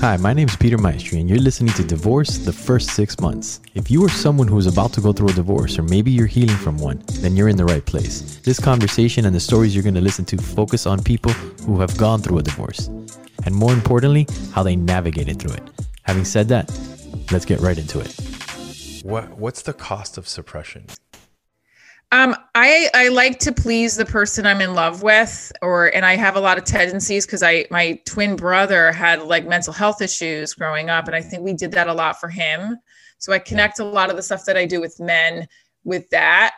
Hi, my name is Peter Maestri, and you're listening to Divorce the First Six Months. If you are someone who is about to go through a divorce, or maybe you're healing from one, then you're in the right place. This conversation and the stories you're going to listen to focus on people who have gone through a divorce, and more importantly, how they navigated through it. Having said that, let's get right into it. What What's the cost of suppression? Um, I I like to please the person I'm in love with, or and I have a lot of tendencies because I my twin brother had like mental health issues growing up, and I think we did that a lot for him. So I connect a lot of the stuff that I do with men with that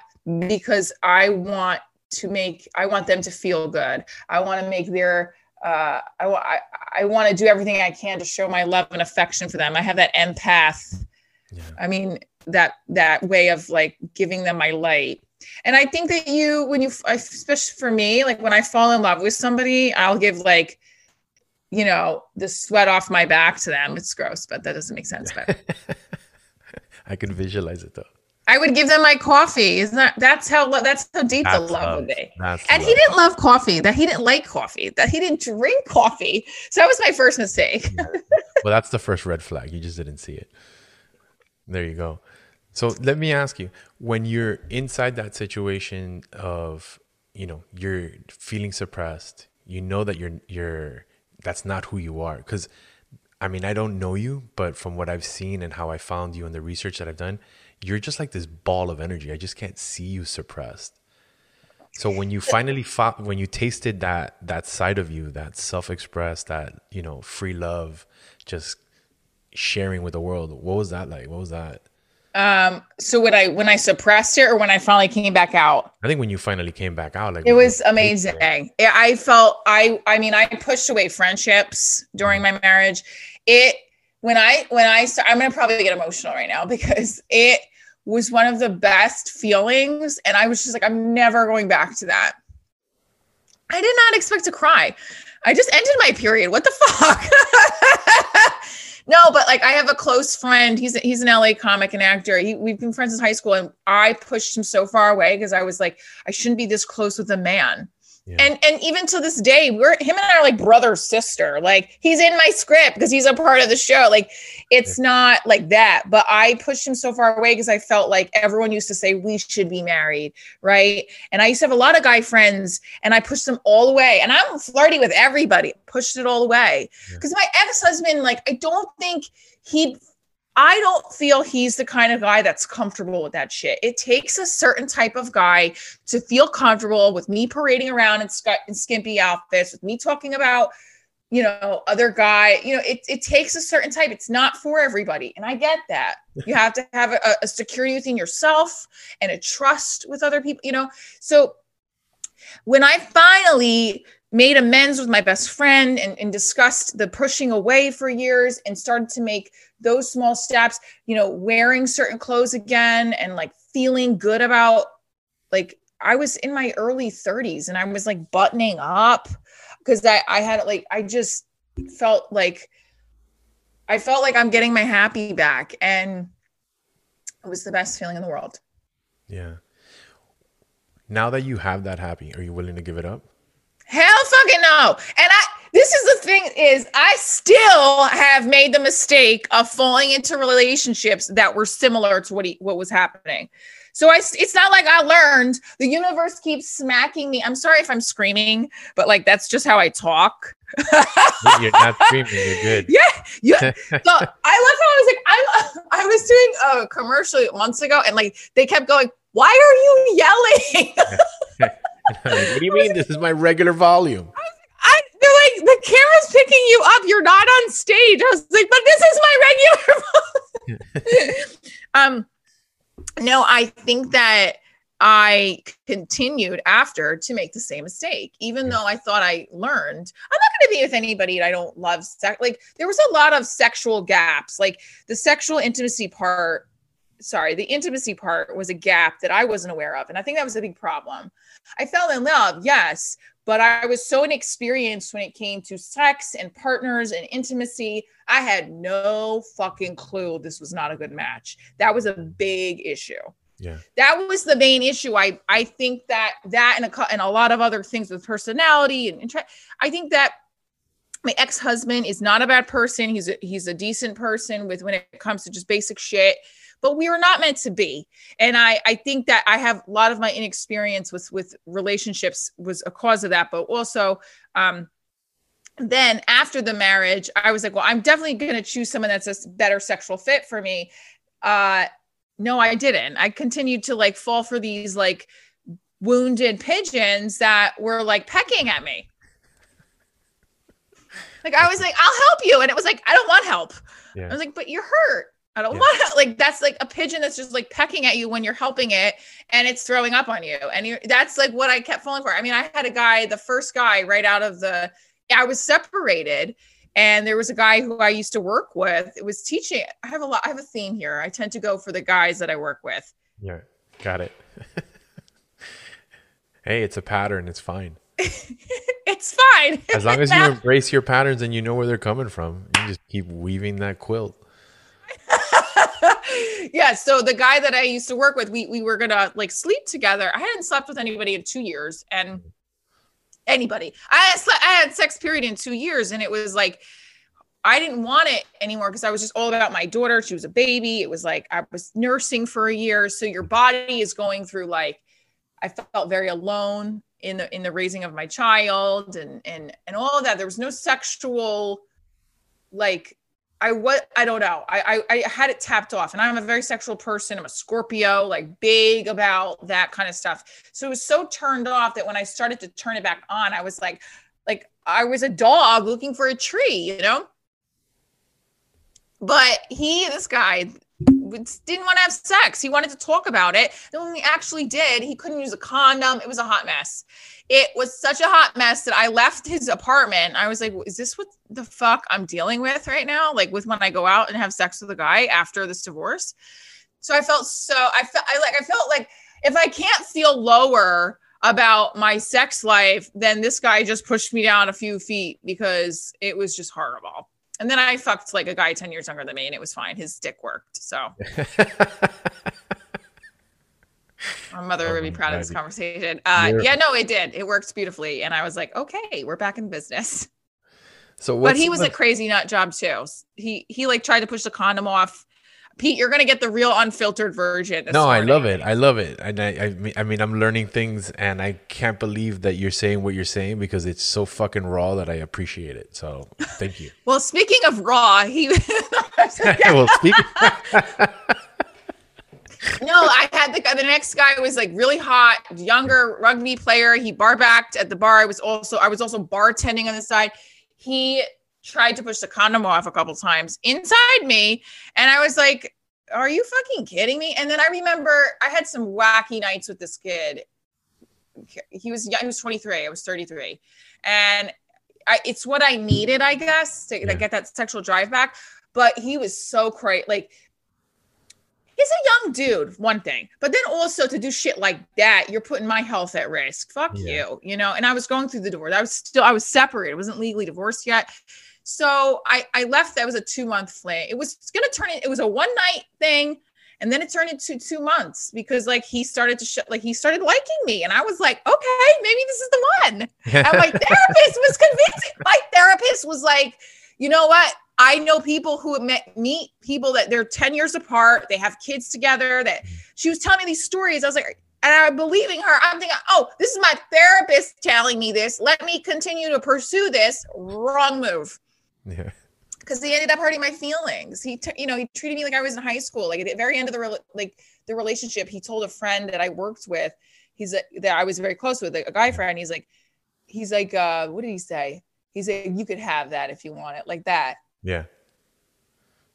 because I want to make I want them to feel good. I want to make their uh, I, I, I want to do everything I can to show my love and affection for them. I have that empath. Yeah. I mean that that way of like giving them my light and I think that you, when you, especially for me, like when I fall in love with somebody, I'll give like, you know, the sweat off my back to them. It's gross, but that doesn't make sense. But I can visualize it though. I would give them my coffee. Isn't that that's how that's how deep that's the love, love, would be. And love. he didn't love coffee. That he didn't like coffee. That he didn't drink coffee. So that was my first mistake. well, that's the first red flag. You just didn't see it. There you go. So let me ask you, when you're inside that situation of, you know, you're feeling suppressed, you know that you're you're that's not who you are cuz I mean, I don't know you, but from what I've seen and how I found you and the research that I've done, you're just like this ball of energy. I just can't see you suppressed. So when you finally fought, when you tasted that that side of you, that self-expressed, that you know, free love, just sharing with the world, what was that like? What was that? Um, so when I when I suppressed it or when I finally came back out? I think when you finally came back out, like it was amazing. I felt I I mean I pushed away friendships during my marriage. It when I when I start, I'm gonna probably get emotional right now because it was one of the best feelings, and I was just like, I'm never going back to that. I did not expect to cry. I just ended my period. What the fuck? No, but like I have a close friend. He's he's an LA comic and actor. He, we've been friends since high school, and I pushed him so far away because I was like, I shouldn't be this close with a man. Yeah. And and even to this day, we're him and I are like brother sister. Like he's in my script because he's a part of the show. Like it's yeah. not like that. But I pushed him so far away because I felt like everyone used to say we should be married, right? And I used to have a lot of guy friends, and I pushed them all away. And I'm flirty with everybody. Pushed it all away because yeah. my ex husband, like I don't think he'd I don't feel he's the kind of guy that's comfortable with that shit. It takes a certain type of guy to feel comfortable with me parading around in, in skimpy outfits, with me talking about, you know, other guy. You know, it, it takes a certain type. It's not for everybody. And I get that. You have to have a, a security within yourself and a trust with other people, you know. So when I finally made amends with my best friend and, and, discussed the pushing away for years and started to make those small steps you know wearing certain clothes again and like feeling good about like i was in my early 30s and i was like buttoning up because I, I had like i just felt like i felt like i'm getting my happy back and it was the best feeling in the world. Yeah. Now that you have that happy are you willing to give it up Hell fucking no. And I this is the thing is I still have made the mistake of falling into relationships that were similar to what he, what was happening. So I it's not like I learned. The universe keeps smacking me. I'm sorry if I'm screaming, but like that's just how I talk. you're not screaming, you're good. Yeah. Yeah. so I love how I was like, I'm I was doing a commercial months ago and like they kept going, Why are you yelling? what do you mean? This is my regular volume. I, they're like, the camera's picking you up. You're not on stage. I was like, but this is my regular um, no, I think that I continued after to make the same mistake, even though I thought I learned. I'm not going to be with anybody I don't love. Sex. Like there was a lot of sexual gaps, like the sexual intimacy part sorry, the intimacy part was a gap that I wasn't aware of. And I think that was a big problem. I fell in love, yes, but I was so inexperienced when it came to sex and partners and intimacy. I had no fucking clue this was not a good match. That was a big issue. Yeah. That was the main issue. I I think that that and a and a lot of other things with personality and, and I think that my ex-husband is not a bad person. He's a, he's a decent person with when it comes to just basic shit. But we were not meant to be, and I I think that I have a lot of my inexperience with with relationships was a cause of that. But also, um, then after the marriage, I was like, well, I'm definitely going to choose someone that's a better sexual fit for me. Uh, no, I didn't. I continued to like fall for these like wounded pigeons that were like pecking at me. Like I was like, I'll help you. And it was like, I don't want help. Yeah. I was like, but you're hurt. I don't yeah. want to like that's like a pigeon that's just like pecking at you when you're helping it and it's throwing up on you. And you that's like what I kept falling for. I mean, I had a guy, the first guy right out of the I was separated and there was a guy who I used to work with. It was teaching. I have a lot, I have a theme here. I tend to go for the guys that I work with. Yeah, got it. hey, it's a pattern. It's fine. it's fine. As long as you embrace your patterns and you know where they're coming from, you just keep weaving that quilt. Yeah. So the guy that I used to work with, we we were gonna like sleep together. I hadn't slept with anybody in two years, and mm. anybody. I had slept, I had sex period in two years, and it was like I didn't want it anymore because I was just all about my daughter. She was a baby. It was like I was nursing for a year, so your body is going through like I felt very alone in the in the raising of my child and and and all of that. There was no sexual like I what I don't know. I, I I had it tapped off, and I'm a very sexual person. I'm a Scorpio, like big about that kind of stuff. So it was so turned off that when I started to turn it back on, I was like, like I was a dog looking for a tree, you know. But he, this guy, didn't want to have sex. He wanted to talk about it. Then when we actually did, he couldn't use a condom. It was a hot mess. It was such a hot mess that I left his apartment. I was like, is this what the fuck I'm dealing with right now? Like with when I go out and have sex with a guy after this divorce. So I felt so I felt I like I felt like if I can't feel lower about my sex life, then this guy just pushed me down a few feet because it was just horrible. And then I fucked like a guy 10 years younger than me and it was fine. His dick worked. So my mother oh, would be proud of this conversation. Uh, yeah, no, it did. It worked beautifully. And I was like, okay, we're back in business. So, but he was a crazy nut job too. He, he like tried to push the condom off Pete, you're gonna get the real unfiltered version. No, morning. I love it. I love it. And I, I mean, I mean, I'm learning things, and I can't believe that you're saying what you're saying because it's so fucking raw that I appreciate it. So, thank you. well, speaking of raw, he. well, speaking. no, I had the the next guy was like really hot, younger rugby player. He bar backed at the bar. I was also I was also bartending on the side. He tried to push the condom off a couple times inside me. And I was like, are you fucking kidding me? And then I remember I had some wacky nights with this kid. He was he was 23. I was 33. And I, it's what I needed, I guess, to, to get that sexual drive back. But he was so crazy. Like he's a young dude, one thing, but then also to do shit like that, you're putting my health at risk. Fuck yeah. you, you know. And I was going through the divorce. I was still, I was separated. I wasn't legally divorced yet. So I, I left. That was a two month fling. It was going to turn it. It was a one night thing. And then it turned into two months because like he started to sh- like he started liking me. And I was like, okay, maybe this is the one. and my therapist was convincing. My therapist was like, you know what? I know people who met meet people that they're 10 years apart, they have kids together, that mm-hmm. she was telling me these stories. I was like, and I'm believing her. I'm thinking, oh, this is my therapist telling me this. Let me continue to pursue this. Wrong move. Yeah. Because he ended up hurting my feelings. He, t- you know, he treated me like I was in high school. Like at the very end of the re- like the relationship, he told a friend that I worked with, he's a, that I was very close with, a guy friend. He's like, he's like, uh, what did he say? He's like, you could have that if you want it, like that. Yeah.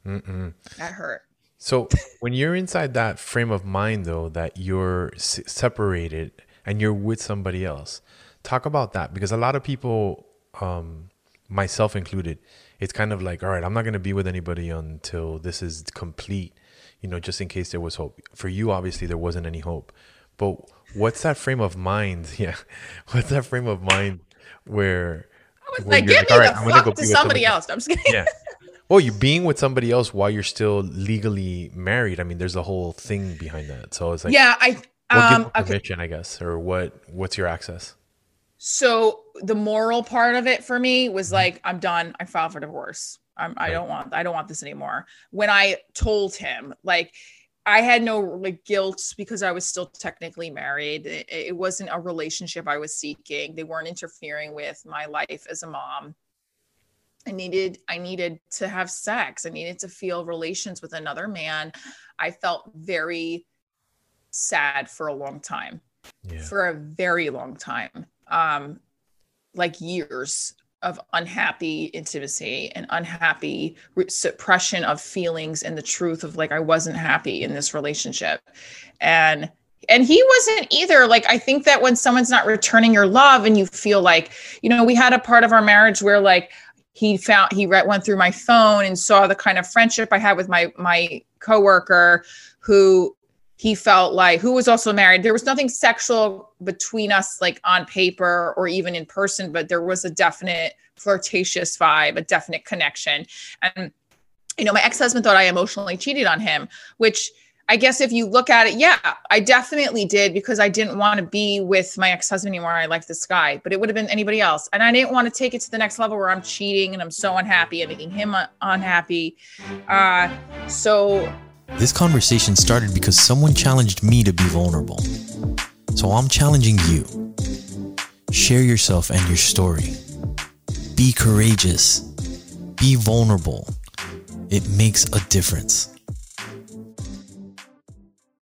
Mm-mm. That hurt. So when you're inside that frame of mind, though, that you're s- separated and you're with somebody else, talk about that because a lot of people um, myself included, it's kind of like, all right, I'm not going to be with anybody until this is complete, you know, just in case there was hope. For you, obviously, there wasn't any hope. But what's that frame of mind? Yeah. What's that frame of mind where. I was like, get me right, the fuck to somebody, somebody else. I'm just kidding. Yeah. Well, you're being with somebody else while you're still legally married. I mean, there's a whole thing behind that. So it's like, yeah, I um, permission, okay. I guess, or what? What's your access? So the moral part of it for me was mm-hmm. like, I'm done. I filed for divorce. I'm, I don't want, I don't want this anymore. When I told him, like, I had no like guilt because I was still technically married. It, it wasn't a relationship I was seeking. They weren't interfering with my life as a mom. I needed I needed to have sex. I needed to feel relations with another man. I felt very sad for a long time. Yeah. For a very long time. Um like years of unhappy intimacy and unhappy suppression of feelings and the truth of like I wasn't happy in this relationship. And and he wasn't either like i think that when someone's not returning your love and you feel like you know we had a part of our marriage where like he found he went through my phone and saw the kind of friendship I had with my my coworker who he felt like who was also married there was nothing sexual between us like on paper or even in person but there was a definite flirtatious vibe a definite connection and you know my ex-husband thought i emotionally cheated on him which I guess if you look at it, yeah, I definitely did because I didn't want to be with my ex husband anymore. I liked this guy, but it would have been anybody else. And I didn't want to take it to the next level where I'm cheating and I'm so unhappy and making him unhappy. Uh, so. This conversation started because someone challenged me to be vulnerable. So I'm challenging you. Share yourself and your story. Be courageous. Be vulnerable. It makes a difference.